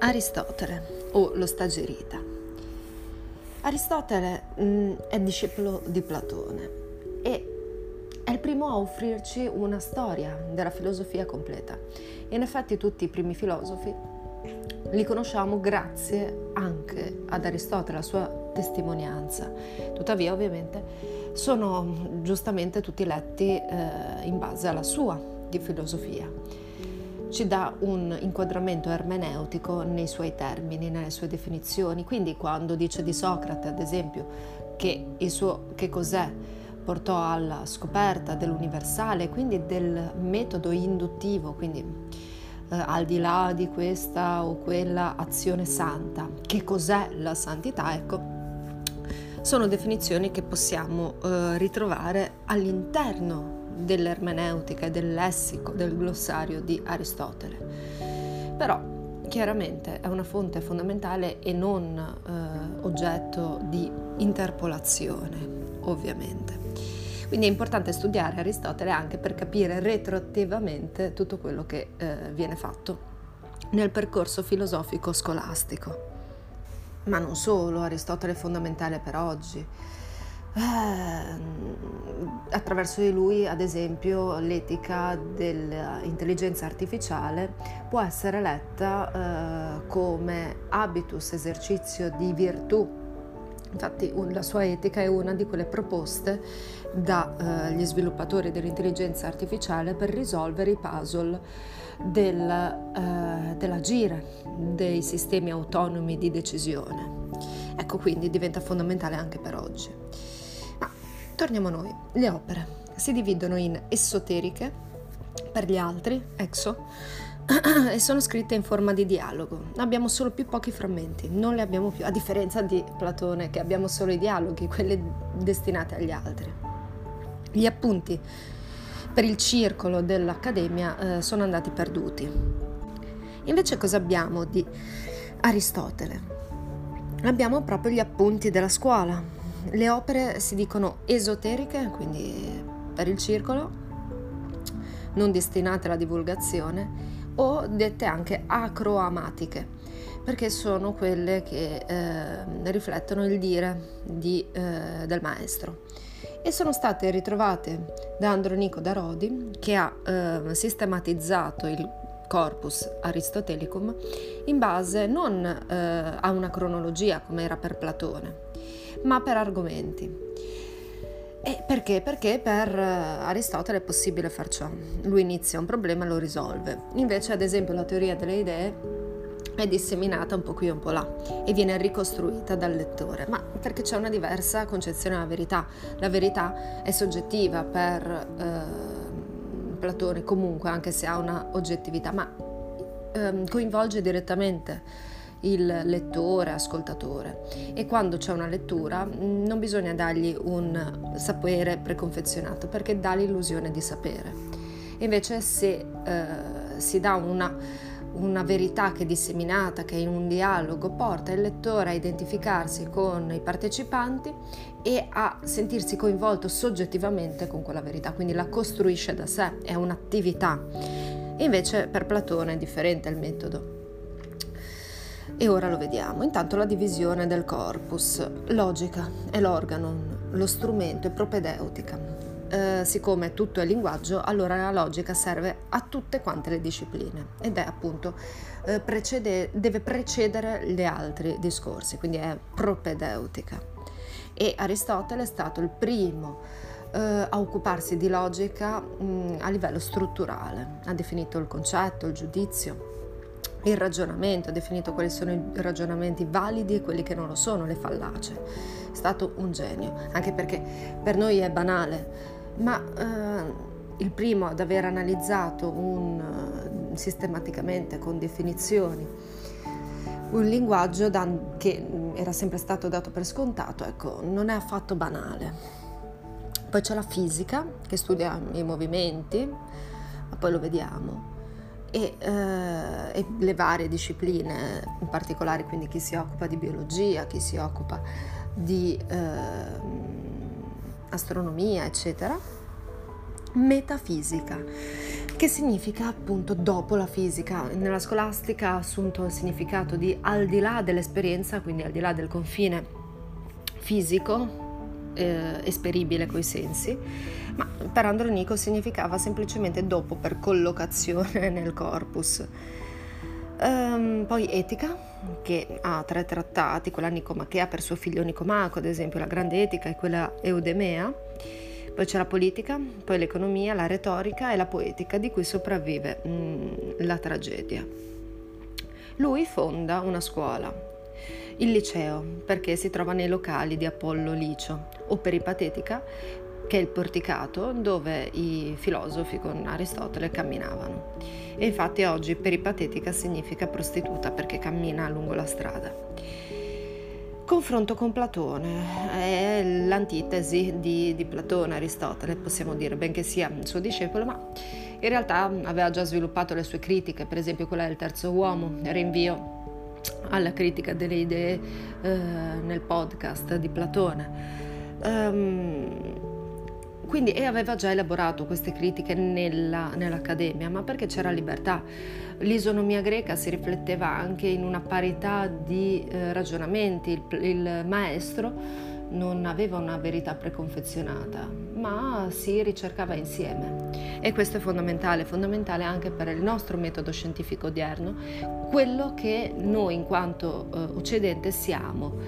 Aristotele o lo stagirita. Aristotele mh, mm, è discepolo di Platone e è il primo a offrirci una storia della filosofia completa. In effetti tutti i primi filosofi li conosciamo grazie anche ad Aristotele, alla sua testimonianza. Tuttavia, ovviamente, sono giustamente tutti letti eh, in base alla sua filosofia ci dà un inquadramento ermeneutico nei suoi termini, nelle sue definizioni. Quindi quando dice di Socrate, ad esempio, che, il suo, che cos'è? Portò alla scoperta dell'universale, quindi del metodo induttivo, quindi eh, al di là di questa o quella azione santa, che cos'è la santità, ecco, sono definizioni che possiamo eh, ritrovare all'interno dell'ermeneutica e del lessico, del glossario di Aristotele. Però chiaramente è una fonte fondamentale e non eh, oggetto di interpolazione, ovviamente. Quindi è importante studiare Aristotele anche per capire retroattivamente tutto quello che eh, viene fatto nel percorso filosofico scolastico. Ma non solo, Aristotele è fondamentale per oggi. Ehm, attraverso di lui, ad esempio, l'etica dell'intelligenza artificiale può essere letta eh, come habitus, esercizio di virtù. Infatti la sua etica è una di quelle proposte dagli eh, sviluppatori dell'intelligenza artificiale per risolvere i puzzle del, eh, dell'agire dei sistemi autonomi di decisione. Ecco quindi diventa fondamentale anche per oggi. Torniamo a noi. Le opere si dividono in esoteriche per gli altri, exo, e sono scritte in forma di dialogo. Abbiamo solo più pochi frammenti, non le abbiamo più, a differenza di Platone che abbiamo solo i dialoghi, quelli destinati agli altri. Gli appunti per il circolo dell'Accademia eh, sono andati perduti. Invece cosa abbiamo di Aristotele? Abbiamo proprio gli appunti della scuola, le opere si dicono esoteriche, quindi per il circolo, non destinate alla divulgazione, o dette anche acroamatiche, perché sono quelle che eh, riflettono il dire di, eh, del maestro. E sono state ritrovate da Andronico da Rodi, che ha eh, sistematizzato il corpus aristotelicum in base non eh, a una cronologia come era per Platone, ma per argomenti. E perché? Perché per eh, Aristotele è possibile far ciò. Lui inizia un problema e lo risolve. Invece, ad esempio, la teoria delle idee è disseminata un po' qui e un po' là e viene ricostruita dal lettore, ma perché c'è una diversa concezione della verità. La verità è soggettiva per eh, Platone comunque, anche se ha una oggettività, ma eh, coinvolge direttamente il lettore, ascoltatore e quando c'è una lettura mm, non bisogna dargli un sapere preconfezionato perché dà l'illusione di sapere. Invece se eh, si dà una, una verità che è disseminata, che in un dialogo, porta il lettore a identificarsi con i partecipanti e a sentirsi coinvolto soggettivamente con quella verità, quindi la costruisce da sé, è un'attività. Invece per Platone è differente il metodo e ora lo vediamo. Intanto la divisione del corpus. Logica è l'organo, lo strumento è propedeutica. Eh, siccome tutto è linguaggio, allora la logica serve a tutte quante le discipline ed è appunto eh, precede, deve precedere gli altri discorsi, quindi è propedeutica. E Aristotele è stato il primo eh, a occuparsi di logica mh, a livello strutturale, ha definito il concetto, il giudizio, il ragionamento, ha definito quali sono i ragionamenti validi e quelli che non lo sono, le fallacie. È stato un genio, anche perché per noi è banale, ma eh, il primo ad aver analizzato un, sistematicamente con definizioni un linguaggio che era sempre stato dato per scontato, ecco, non è affatto banale. Poi c'è la fisica che studia i movimenti, ma poi lo vediamo e, eh, e, le varie discipline, in particolare quindi chi si occupa di biologia, chi si occupa di eh, astronomia, eccetera. Metafisica. che significa appunto dopo la fisica. Nella scolastica ha assunto il significato di al di là dell'esperienza, quindi al di là del confine fisico, eh, esperibile coi sensi, ma per Andronico significava semplicemente dopo per collocazione nel corpus. Um, poi etica, che ha tre trattati, quella Nicomachea per suo figlio Nicomaco, ad esempio la grande etica e quella Eudemea. Poi c'è la politica, poi l'economia, la retorica e la poetica, di cui sopravvive mm, la tragedia. Lui fonda una scuola, il liceo, perché si trova nei locali di Apollo Licio, o peripatetica, che è il porticato dove i filosofi con Aristotele camminavano. E infatti oggi peripatetica significa prostituta perché cammina lungo la strada. Confronto con Platone è l'antitesi di, di Platone, Aristotele, possiamo dire, benché sia suo discepolo, ma in realtà aveva già sviluppato le sue critiche, per esempio quella del terzo uomo, rinvio alla critica delle idee eh, nel podcast di Platone. Um, quindi e aveva già elaborato queste critiche nella, nell'accademia, ma perché c'era libertà. L'isonomia greca si rifletteva anche in una parità di eh, ragionamenti, il, il maestro non aveva una verità preconfezionata, ma si ricercava insieme. E questo è fondamentale, fondamentale anche per il nostro metodo scientifico odierno, quello che noi in quanto eh, Occidente siamo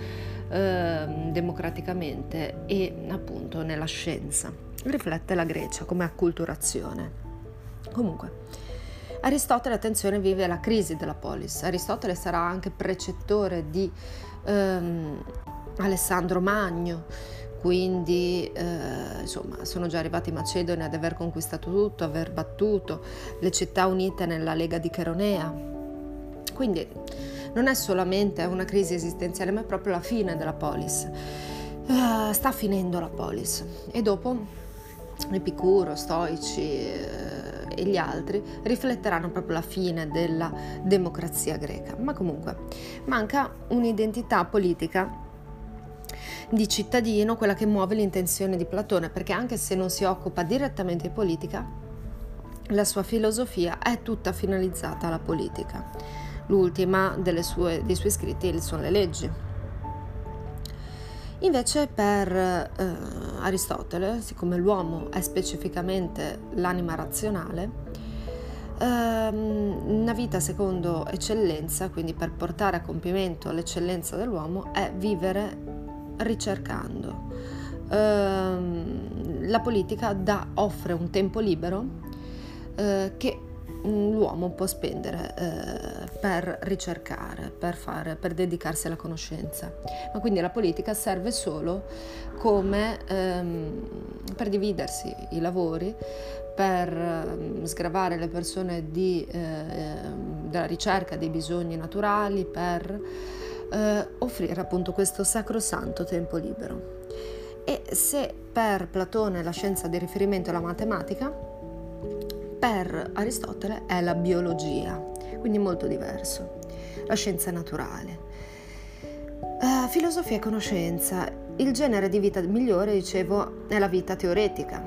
eh, democraticamente e appunto nella scienza. Riflette la Grecia come acculturazione. Comunque, Aristotele, attenzione, vive la crisi della polis. Aristotele sarà anche precettore di ehm, Alessandro Magno, quindi eh, insomma sono già arrivati i Macedoni ad aver conquistato tutto, aver battuto le città unite nella Lega di Cheronea. Quindi non è solamente una crisi esistenziale, ma è proprio la fine della polis. Uh, sta finendo la polis e dopo Epicuro, Stoici uh, e gli altri rifletteranno proprio la fine della democrazia greca. Ma comunque manca un'identità politica di cittadino, quella che muove l'intenzione di Platone, perché anche se non si occupa direttamente di politica, la sua filosofia è tutta finalizzata alla politica. L'ultima sue, dei suoi scritti sono le leggi. Invece per eh, Aristotele, siccome l'uomo è specificamente l'anima razionale, ehm, una vita secondo eccellenza, quindi per portare a compimento l'eccellenza dell'uomo, è vivere ricercando. Uh, la politica dà, offre un tempo libero uh, che l'uomo può spendere uh, per ricercare, per, fare, per dedicarsi alla conoscenza. Ma quindi la politica serve solo come um, per dividersi i lavori, per um, sgravare le persone di, della ricerca dei bisogni naturali, per eh, offrire appunto questo sacrosanto tempo libero. E se per Platone la scienza di riferimento è la matematica, per Aristotele è la biologia, quindi molto diverso, la scienza naturale. Uh, filosofia e conoscenza, il genere di vita migliore, dicevo, è la vita teoretica,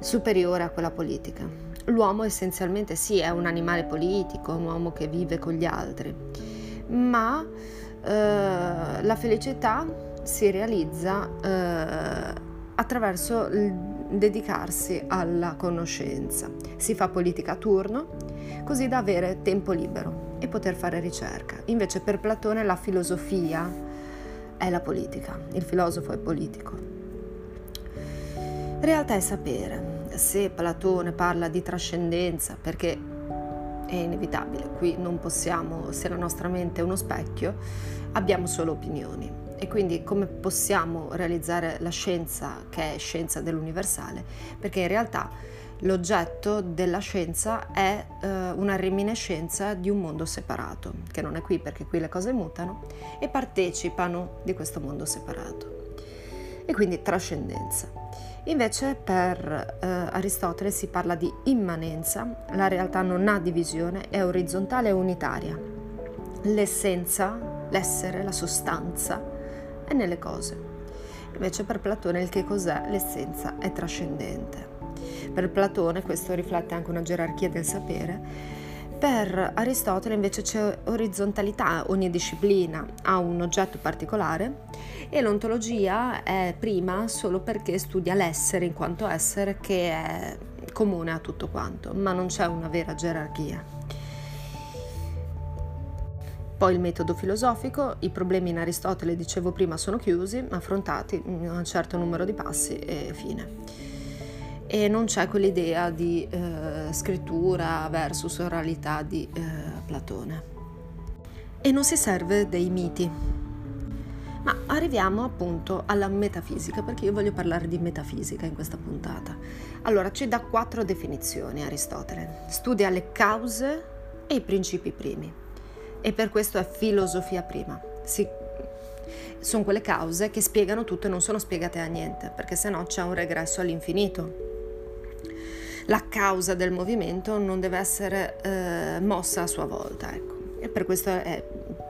superiore a quella politica. L'uomo essenzialmente sì, è un animale politico, un uomo che vive con gli altri, ma eh, la felicità si realizza eh, attraverso il dedicarsi alla conoscenza. Si fa politica a turno, così da avere tempo libero e poter fare ricerca. Invece per Platone la filosofia è la politica, il filosofo è politico. Realtà è sapere. Se Platone parla di trascendenza, perché è inevitabile, qui non possiamo, se la nostra mente è uno specchio, abbiamo solo opinioni. E quindi come possiamo realizzare la scienza che è scienza dell'universale? Perché in realtà l'oggetto della scienza è eh, una reminiscenza di un mondo separato, che non è qui perché qui le cose mutano e partecipano di questo mondo separato. E quindi trascendenza. Invece per eh, Aristotele si parla di immanenza, la realtà non ha divisione, è orizzontale e unitaria. L'essenza, l'essere, la sostanza è nelle cose. Invece per Platone il che cos'è l'essenza è trascendente. Per Platone questo riflette anche una gerarchia del sapere. Per Aristotele invece c'è orizzontalità, ogni disciplina ha un oggetto particolare e l'ontologia è prima solo perché studia l'essere in quanto essere che è comune a tutto quanto, ma non c'è una vera gerarchia. Poi il metodo filosofico, i problemi in Aristotele, dicevo prima, sono chiusi, affrontati in un certo numero di passi e fine. E non c'è quell'idea di eh, scrittura versus oralità di eh, Platone. E non si serve dei miti. Ma arriviamo appunto alla metafisica, perché io voglio parlare di metafisica in questa puntata. Allora, ci dà quattro definizioni Aristotele. Studia le cause e i principi primi e per questo è filosofia prima. Si, sono quelle cause che spiegano tutto e non sono spiegate a niente, perché se no c'è un regresso all'infinito. La causa del movimento non deve essere eh, mossa a sua volta, ecco. E per questo è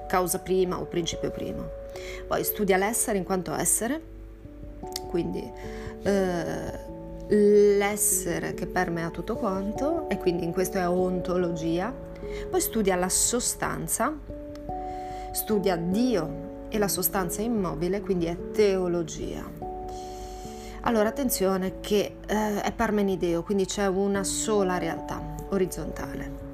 causa prima o principio primo. Poi studia l'essere in quanto essere, quindi eh, l'essere che permea tutto quanto, e quindi in questo è ontologia poi studia la sostanza, studia Dio e la sostanza immobile, quindi è teologia. Allora attenzione che eh, è Parmenideo, quindi c'è una sola realtà orizzontale.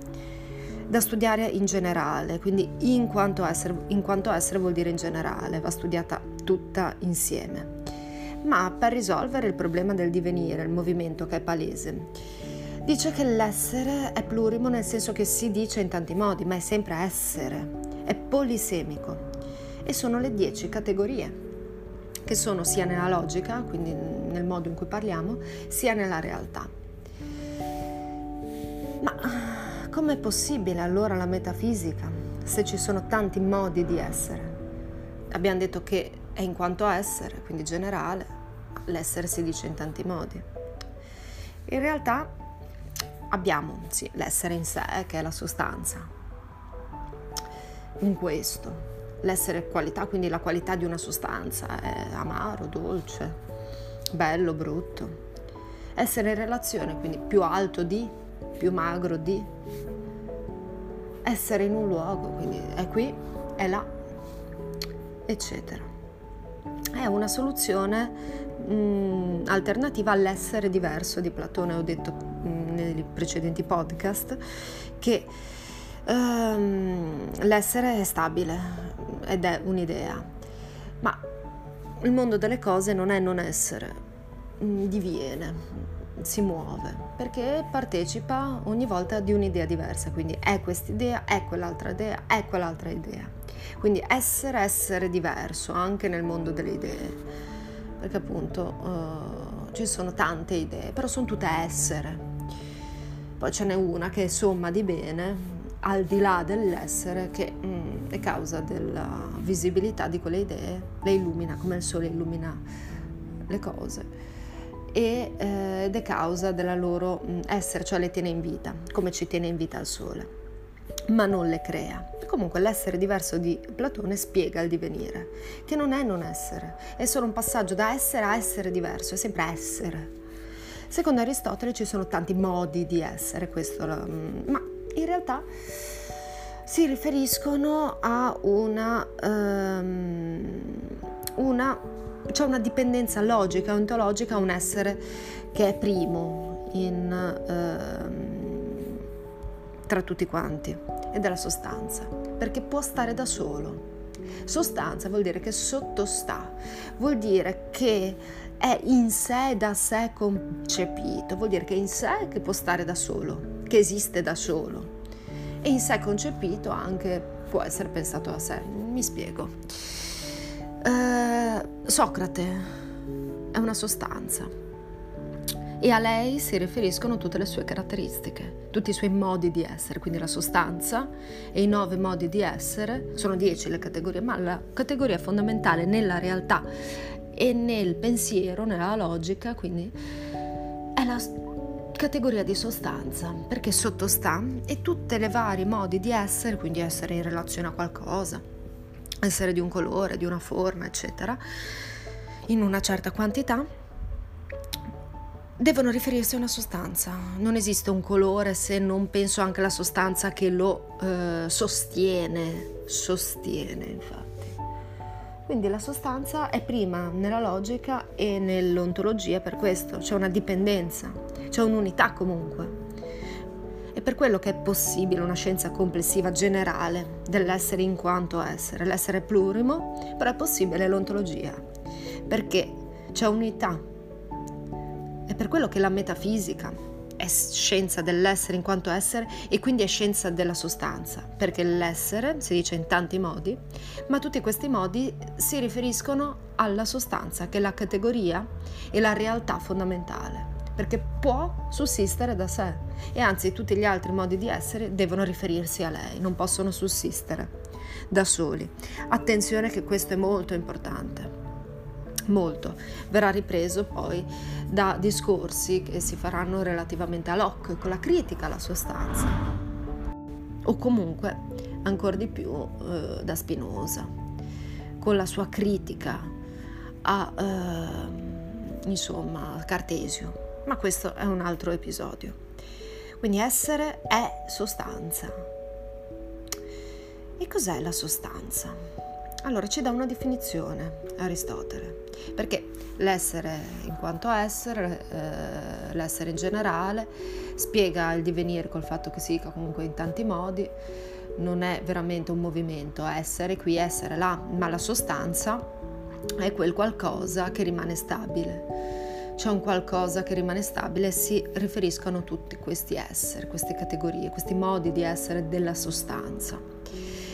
Da studiare in generale, quindi in quanto, essere, in quanto essere vuol dire in generale, va studiata tutta insieme. Ma per risolvere il problema del divenire, il movimento che è palese, Dice che l'essere è plurimo nel senso che si dice in tanti modi, ma è sempre essere, è polisemico. E sono le dieci categorie che sono sia nella logica, quindi nel modo in cui parliamo, sia nella realtà. Ma com'è possibile allora la metafisica se ci sono tanti modi di essere? Abbiamo detto che è in quanto essere, quindi generale, l'essere si dice in tanti modi. In realtà abbiamo sì, l'essere in sé, che è la sostanza. In questo, l'essere qualità, quindi la qualità di una sostanza, è amaro, dolce, bello, brutto. Essere in relazione, quindi più alto di, più magro di. Essere in un luogo, quindi è qui, è là, eccetera. È una soluzione mh, alternativa all'essere diverso di Platone, ho detto mh, nei precedenti podcast, che um, l'essere è stabile ed è un'idea, ma il mondo delle cose non è non essere, mm, diviene, si muove, perché partecipa ogni volta di un'idea diversa, quindi è quest'idea, è quell'altra idea, è quell'altra idea. Quindi essere, essere diverso anche nel mondo delle idee, perché appunto uh, ci sono tante idee, però sono tutte essere. Poi ce n'è una che è somma di bene, al di là dell'essere, che mm, è causa della visibilità di quelle idee, le illumina come il sole illumina le cose e, eh, ed è causa della loro mm, essere, cioè le tiene in vita, come ci tiene in vita il sole, ma non le crea. Comunque l'essere diverso di Platone spiega il divenire, che non è non essere, è solo un passaggio da essere a essere diverso, è sempre essere. Secondo Aristotele ci sono tanti modi di essere, questo, mm, ma in realtà si riferiscono a una, um, una c'è una dipendenza logica, ontologica a un essere che è primo in, um, tra tutti quanti ed è la sostanza, perché può stare da solo. Sostanza vuol dire che sottostà, vuol dire che è in sé da sé concepito, vuol dire che in sé che può stare da solo, che esiste da solo. E in sé concepito anche può essere pensato da sé. Mi spiego. Uh, Socrate è una sostanza e a lei si riferiscono tutte le sue caratteristiche, tutti i suoi modi di essere, quindi la sostanza e i nove modi di essere, sono dieci le categorie, ma la categoria fondamentale nella realtà e nel pensiero, nella logica, quindi è la categoria di sostanza, perché sottostà e tutte le vari modi di essere, quindi essere in relazione a qualcosa, essere di un colore, di una forma, eccetera, in una certa quantità, devono riferirsi a una sostanza. Non esiste un colore se non penso anche alla sostanza che lo eh, sostiene, sostiene infatti. Quindi la sostanza è prima nella logica e nell'ontologia per questo, c'è una dipendenza, c'è un'unità comunque. È per quello che è possibile una scienza complessiva generale dell'essere in quanto essere. L'essere plurimo, però è possibile l'ontologia, perché c'è unità è per quello che la metafisica è scienza dell'essere in quanto essere e quindi è scienza della sostanza, perché l'essere si dice in tanti modi, ma tutti questi modi si riferiscono alla sostanza, che è la categoria e la realtà fondamentale, perché può sussistere da sé e anzi tutti gli altri modi di essere devono riferirsi a lei, non possono sussistere da soli. Attenzione che questo è molto importante molto. Verrà ripreso poi da discorsi che si faranno relativamente a Locke, con la critica alla sostanza, o comunque ancora di più eh, da Spinoza, con la sua critica a eh, insomma Cartesio. Ma questo è un altro episodio. Quindi essere è sostanza. E cos'è la sostanza? Allora ci dà una definizione Aristotele perché l'essere in quanto essere, eh, l'essere in generale, spiega il divenire col fatto che si dica comunque in tanti modi, non è veramente un movimento, essere qui, essere là, ma la sostanza è quel qualcosa che rimane stabile. C'è un qualcosa che rimane stabile e si riferiscono tutti questi esseri, queste categorie, questi modi di essere della sostanza.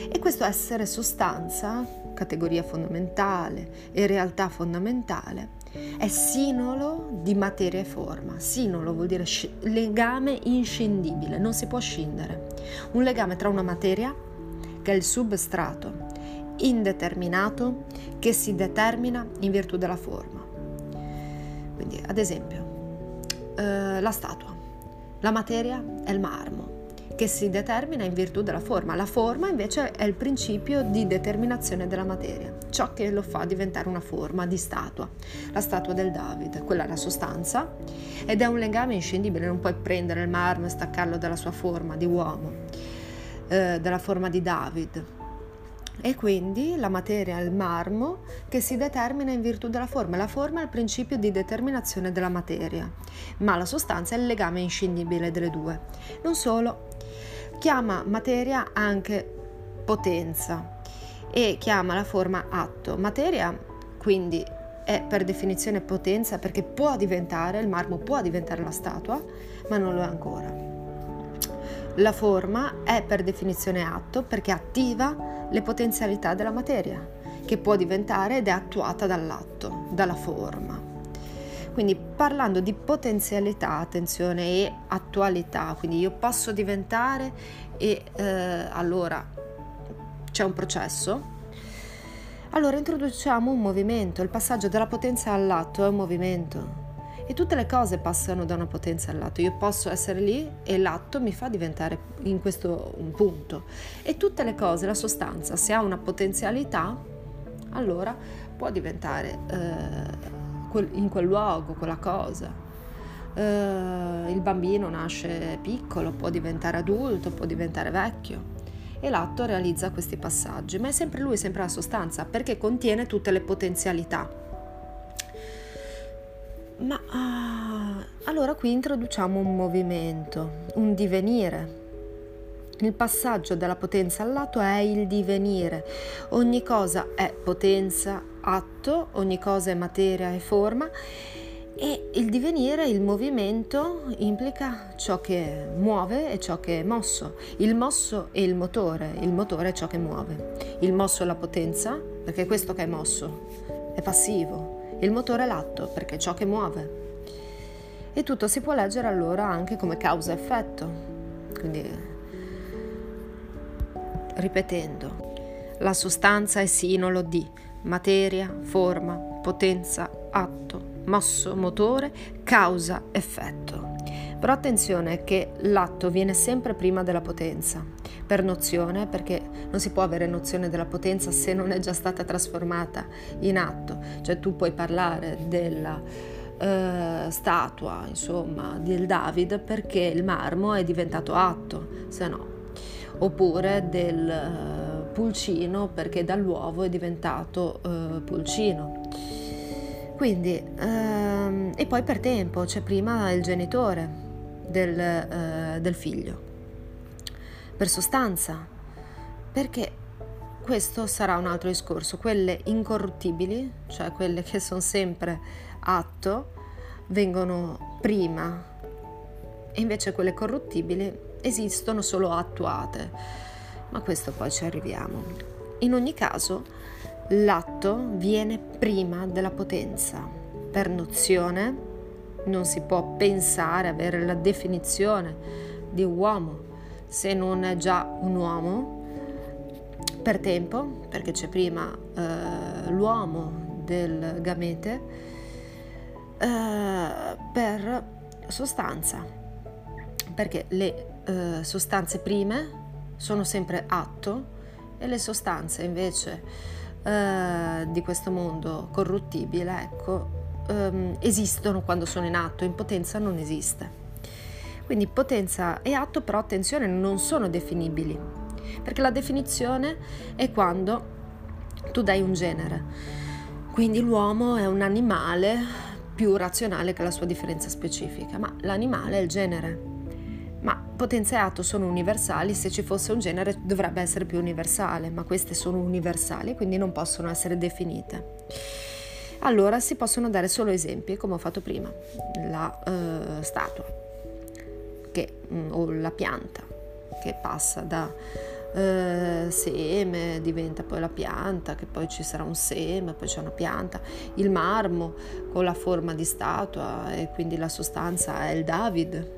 E questo essere sostanza categoria fondamentale e realtà fondamentale, è sinolo di materia e forma. Sinolo vuol dire legame inscindibile, non si può scindere. Un legame tra una materia, che è il substrato, indeterminato, che si determina in virtù della forma. Quindi, ad esempio, eh, la statua. La materia è il marmo, che si determina in virtù della forma. La forma invece è il principio di determinazione della materia, ciò che lo fa diventare una forma di statua. La statua del David, quella è la sostanza ed è un legame inscindibile, non puoi prendere il marmo e staccarlo dalla sua forma di uomo, eh, dalla forma di David. E quindi la materia il marmo che si determina in virtù della forma. La forma è il principio di determinazione della materia, ma la sostanza è il legame inscindibile delle due. Non solo, chiama materia anche potenza e chiama la forma atto. Materia quindi è per definizione potenza perché può diventare, il marmo può diventare la statua, ma non lo è ancora. La forma è per definizione atto perché attiva le potenzialità della materia, che può diventare ed è attuata dall'atto, dalla forma. Quindi parlando di potenzialità, attenzione, e attualità, quindi io posso diventare e eh, allora c'è un processo. Allora introduciamo un movimento, il passaggio dalla potenza all'atto è un movimento e tutte le cose passano da una potenza all'atto. Io posso essere lì e l'atto mi fa diventare in questo un punto. E tutte le cose, la sostanza, se ha una potenzialità, allora può diventare eh, in quel luogo, quella cosa. Uh, il bambino nasce piccolo, può diventare adulto, può diventare vecchio e l'atto realizza questi passaggi, ma è sempre lui, sempre la sostanza, perché contiene tutte le potenzialità. Ma uh, allora qui introduciamo un movimento, un divenire. Il passaggio dalla potenza all'atto è il divenire. Ogni cosa è potenza, atto, ogni cosa è materia e forma e il divenire, il movimento implica ciò che muove e ciò che è mosso. Il mosso è il motore, il motore è ciò che muove. Il mosso è la potenza, perché questo che è mosso è passivo. Il motore l'atto, perché è ciò che muove. E tutto si può leggere allora anche come causa-effetto. Quindi, ripetendo, la sostanza è sinolo di materia, forma, potenza, atto, mosso, motore, causa, effetto. Però attenzione che l'atto viene sempre prima della potenza, per nozione, perché non si può avere nozione della potenza se non è già stata trasformata in atto. Cioè tu puoi parlare della eh, statua, insomma, del David perché il marmo è diventato atto, se no. Oppure del eh, pulcino perché dall'uovo è diventato eh, pulcino. Quindi, ehm, e poi per tempo, c'è prima il genitore del, eh, del figlio. Per sostanza, perché questo sarà un altro discorso. Quelle incorruttibili, cioè quelle che sono sempre atto, vengono prima e invece quelle corruttibili esistono solo attuate. Ma questo poi ci arriviamo. In ogni caso, l'atto viene prima della potenza. Per nozione non si può pensare, avere la definizione di uomo se non è già un uomo per tempo, perché c'è prima eh, l'uomo del gamete, eh, per sostanza, perché le eh, sostanze prime sono sempre atto e le sostanze invece eh, di questo mondo corruttibile, ecco, ehm, esistono quando sono in atto, in potenza non esiste. Quindi potenza e atto però attenzione non sono definibili, perché la definizione è quando tu dai un genere. Quindi l'uomo è un animale più razionale che la sua differenza specifica, ma l'animale è il genere. Ma potenza e atto sono universali, se ci fosse un genere dovrebbe essere più universale, ma queste sono universali, quindi non possono essere definite. Allora si possono dare solo esempi, come ho fatto prima, la uh, statua che, mm, o la pianta che passa da eh, seme, diventa poi la pianta, che poi ci sarà un seme, poi c'è una pianta, il marmo con la forma di statua e quindi la sostanza è il David,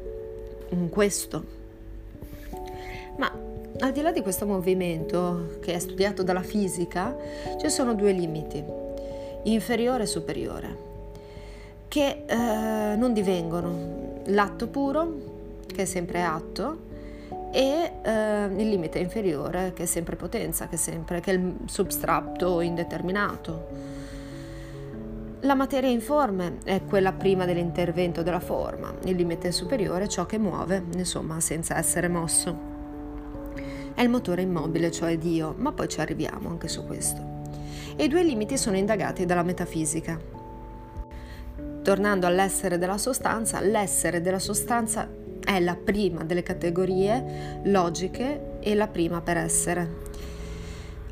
questo. Ma al di là di questo movimento che è studiato dalla fisica, ci sono due limiti, inferiore e superiore, che eh, non divengono l'atto puro, che è sempre atto, e eh, il limite inferiore che è sempre potenza, che è sempre che è il substrato indeterminato. La materia informe è quella prima dell'intervento della forma, il limite superiore è ciò che muove, insomma, senza essere mosso. È il motore immobile, cioè Dio, ma poi ci arriviamo anche su questo. E i due limiti sono indagati dalla metafisica. Tornando all'essere della sostanza, l'essere della sostanza è la prima delle categorie logiche e la prima per essere.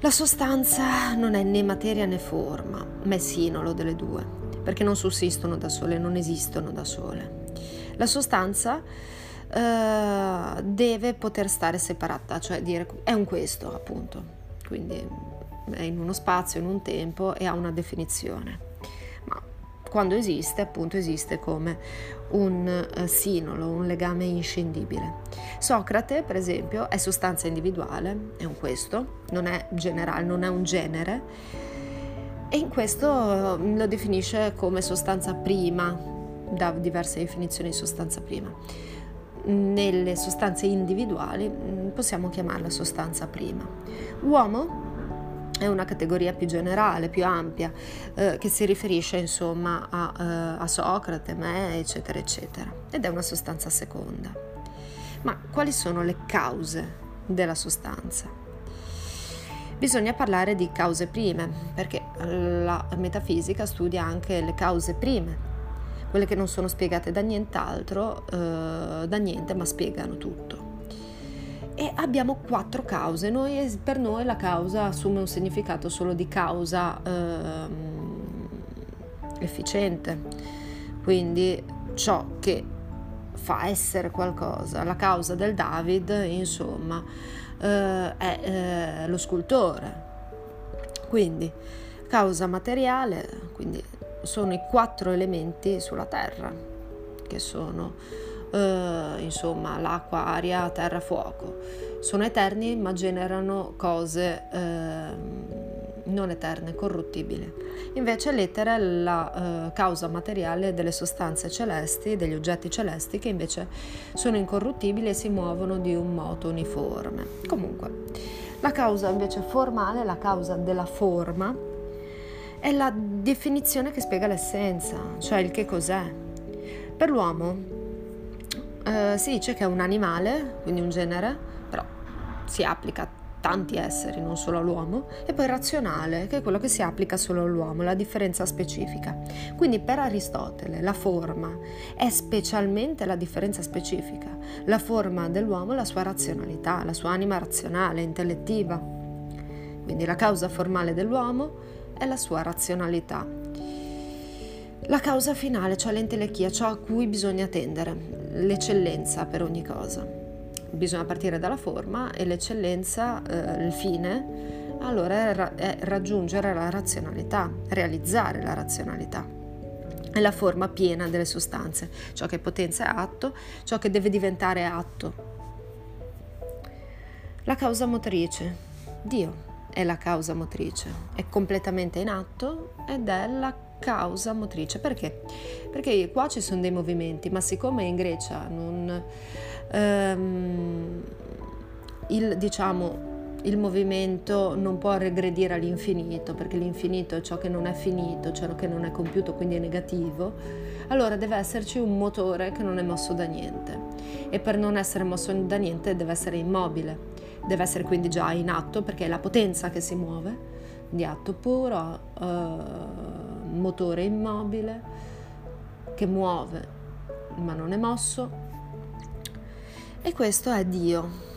La sostanza non è né materia né forma, ma è sinolo delle due, perché non sussistono da sole, non esistono da sole. La sostanza eh, deve poter stare separata, cioè dire è un questo appunto, quindi in uno spazio, in un tempo e ha una definizione quando esiste, appunto esiste come un uh, sinolo, un legame inscindibile. Socrate, per esempio, è sostanza individuale, è un questo, non è generale, non è un genere, e in questo uh, lo definisce come sostanza prima, da diverse definizioni di sostanza prima. Nelle sostanze individuali mm, possiamo chiamarla sostanza prima. Uomo è una categoria più generale, più ampia, eh, che si riferisce insomma a, eh, a Socrate, me, eccetera, eccetera, ed è una sostanza seconda. Ma quali sono le cause della sostanza? Bisogna parlare di cause prime, perché la metafisica studia anche le cause prime, quelle che non sono spiegate da nient'altro, eh, da niente, ma spiegano tutto e abbiamo quattro cause. Noi, per noi la causa assume un significato solo di causa ehm, efficiente, quindi ciò che fa essere qualcosa. La causa del David, insomma, eh, è eh, lo scultore. Quindi causa materiale, quindi sono i quattro elementi sulla terra, che sono eh, insomma l'acqua, aria, terra, fuoco. Sono eterni ma generano cose eh, non eterne, corruttibili. Invece l'etere è la eh, causa materiale delle sostanze celesti, degli oggetti celesti che invece sono incorruttibili e si muovono di un moto uniforme. Comunque, la causa invece formale, la causa della forma, è la definizione che spiega l'essenza, cioè il che cos'è. Per l'uomo eh, si dice che è un animale, quindi un genere, però si applica a tanti esseri, non solo all'uomo, e poi razionale, che è quello che si applica solo all'uomo, la differenza specifica. Quindi per Aristotele la forma è specialmente la differenza specifica. La forma dell'uomo è la sua razionalità, la sua anima razionale, intellettiva. Quindi la causa formale dell'uomo è la sua razionalità. La causa finale, cioè l'entelechia, ciò a cui bisogna tendere, l'eccellenza per ogni cosa. Bisogna partire dalla forma e l'eccellenza, eh, il fine, allora è, ra- è raggiungere la razionalità, realizzare la razionalità. È la forma piena delle sostanze, ciò che potenza è atto, ciò che deve diventare atto. La causa motrice, Dio è la causa motrice, è completamente in atto ed è la causa motrice. Perché? Perché qua ci sono dei movimenti, ma siccome in Grecia non, ehm, il, diciamo, il movimento non può regredire all'infinito, perché l'infinito è ciò che non è finito, ciò che non è compiuto, quindi è negativo, allora deve esserci un motore che non è mosso da niente. E per non essere mosso da niente deve essere immobile deve essere quindi già in atto perché è la potenza che si muove, di atto puro, eh, motore immobile che muove ma non è mosso e questo è Dio.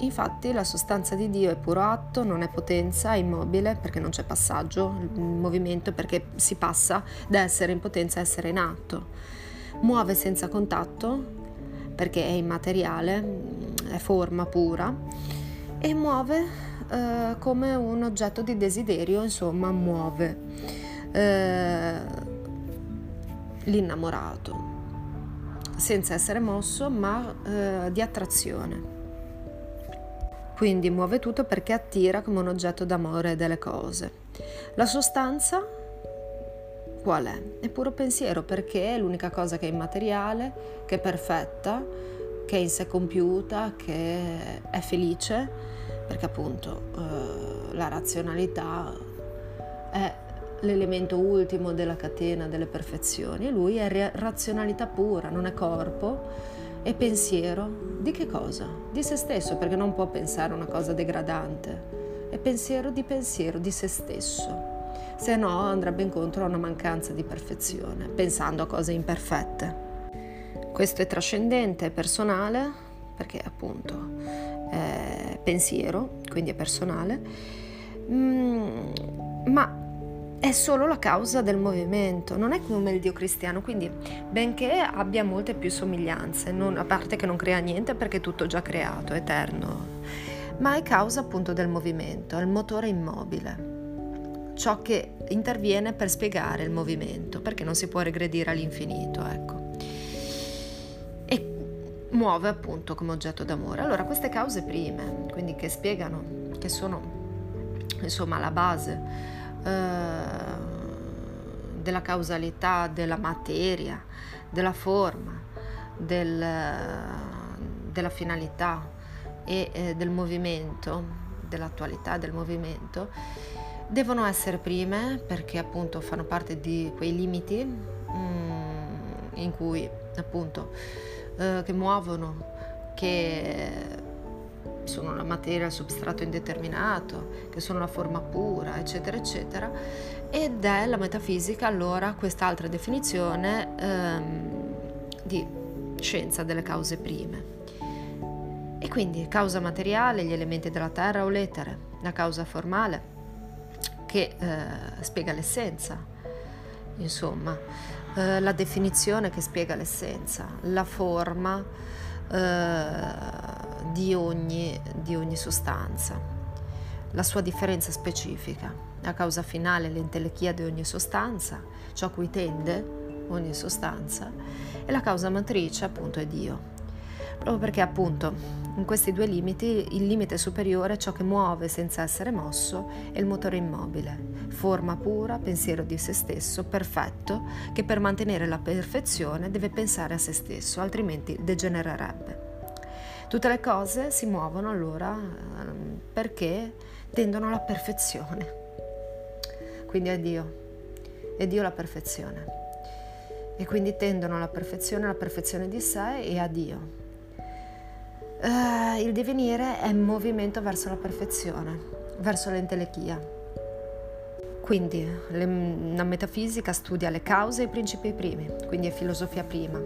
Infatti la sostanza di Dio è puro atto, non è potenza, è immobile perché non c'è passaggio, movimento perché si passa da essere in potenza a essere in atto. Muove senza contatto perché è immateriale, è forma pura e muove eh, come un oggetto di desiderio, insomma muove eh, l'innamorato senza essere mosso ma eh, di attrazione. Quindi muove tutto perché attira come un oggetto d'amore delle cose. La sostanza qual è? È puro pensiero perché è l'unica cosa che è immateriale, che è perfetta che è in sé compiuta, che è felice, perché appunto eh, la razionalità è l'elemento ultimo della catena delle perfezioni e lui è razionalità pura, non è corpo, è pensiero di che cosa? Di se stesso, perché non può pensare una cosa degradante, è pensiero di pensiero, di se stesso. Se no andrebbe incontro a una mancanza di perfezione, pensando a cose imperfette. Questo è trascendente, è personale, perché appunto è pensiero, quindi è personale, mm, ma è solo la causa del movimento, non è come il Dio cristiano, quindi benché abbia molte più somiglianze, non, a parte che non crea niente perché è tutto già creato, eterno, ma è causa appunto del movimento, è il motore immobile, ciò che interviene per spiegare il movimento, perché non si può regredire all'infinito, ecco muove appunto come oggetto d'amore. Allora queste cause prime, quindi che spiegano, che sono insomma la base eh, della causalità della materia, della forma, del, della finalità e eh, del movimento, dell'attualità del movimento, devono essere prime perché appunto fanno parte di quei limiti mm, in cui appunto eh, che muovono, che sono la materia, il substrato indeterminato, che sono la forma pura, eccetera, eccetera. Ed è la metafisica allora quest'altra definizione ehm, di scienza delle cause prime. E quindi causa materiale, gli elementi della terra o l'etere, la causa formale che eh, spiega l'essenza, insomma, eh, la definizione che spiega l'essenza, la forma eh, di, ogni, di ogni sostanza, la sua differenza specifica, la causa finale, l'entelechia di ogni sostanza, ciò a cui tende ogni sostanza, e la causa matrice appunto è Dio proprio perché appunto in questi due limiti il limite superiore è ciò che muove senza essere mosso è il motore immobile, forma pura, pensiero di se stesso, perfetto, che per mantenere la perfezione deve pensare a se stesso, altrimenti degenererebbe. Tutte le cose si muovono allora ehm, perché tendono alla perfezione. quindi è Dio, è Dio la perfezione. E quindi tendono alla perfezione, alla perfezione di sé e a Dio. Uh, il divenire è movimento verso la perfezione, verso l'entelechia. Quindi le, la metafisica studia le cause e i principi primi, quindi è filosofia prima.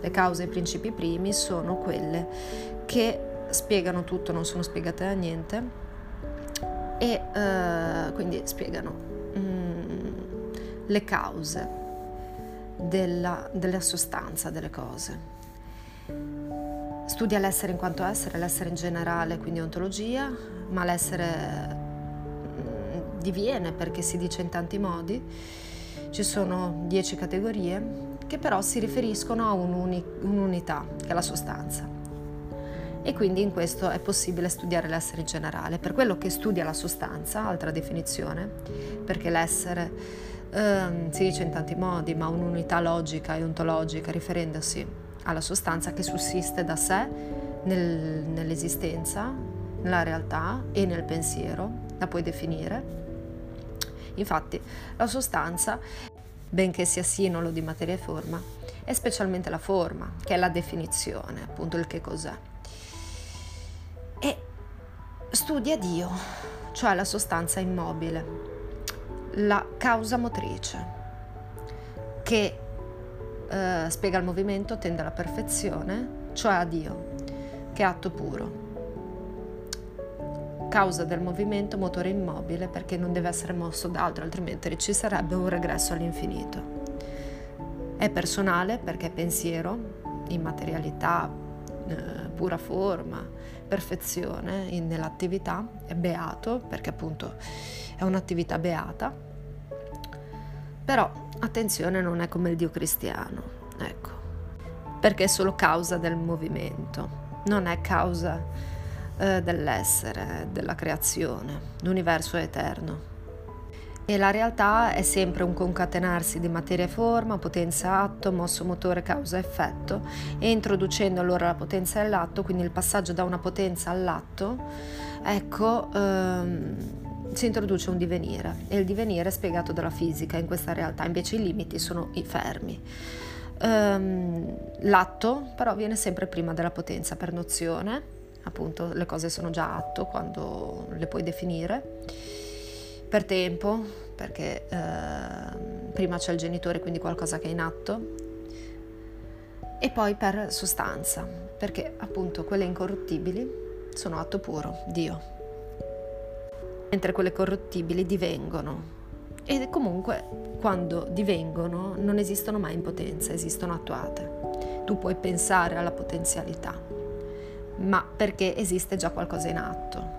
Le cause e i principi primi sono quelle che spiegano tutto, non sono spiegate da niente e uh, quindi spiegano mm, le cause della, della sostanza delle cose. Studia l'essere in quanto essere, l'essere in generale, quindi ontologia, ma l'essere mm, diviene perché si dice in tanti modi. Ci sono dieci categorie che però si riferiscono a un'unità, che è la sostanza. E quindi in questo è possibile studiare l'essere in generale. Per quello che studia la sostanza, altra definizione, perché l'essere eh, si dice in tanti modi, ma un'unità logica e ontologica riferendosi alla sostanza che sussiste da sé nel, nell'esistenza, nella realtà e nel pensiero, la puoi definire. Infatti la sostanza, benché sia sinolo di materia e forma, è specialmente la forma, che è la definizione, appunto il che cos'è. E studia Dio, cioè la sostanza immobile, la causa motrice, che eh, spiega il movimento, tende alla perfezione, cioè a Dio, che è atto puro. Causa del movimento, motore immobile, perché non deve essere mosso da altro, altrimenti ci sarebbe un regresso all'infinito. È personale perché è pensiero, immaterialità, eh, pura forma, perfezione in, nell'attività, è beato perché appunto è un'attività beata, però attenzione non è come il Dio cristiano, ecco, perché è solo causa del movimento, non è causa eh, dell'essere, della creazione, l'universo è eterno. E la realtà è sempre un concatenarsi di materia e forma, potenza atto, mosso motore causa effetto e introducendo allora la potenza e l'atto, quindi il passaggio da una potenza all'atto, ecco, ehm, si introduce un divenire e il divenire è spiegato dalla fisica in questa realtà, invece i limiti sono i fermi. Um, l'atto però viene sempre prima della potenza per nozione, appunto le cose sono già atto quando le puoi definire, per tempo, perché uh, prima c'è il genitore, quindi qualcosa che è in atto, e poi per sostanza, perché appunto quelle incorruttibili sono atto puro, Dio mentre quelle corruttibili divengono. E comunque quando divengono non esistono mai in potenza, esistono attuate. Tu puoi pensare alla potenzialità, ma perché esiste già qualcosa in atto.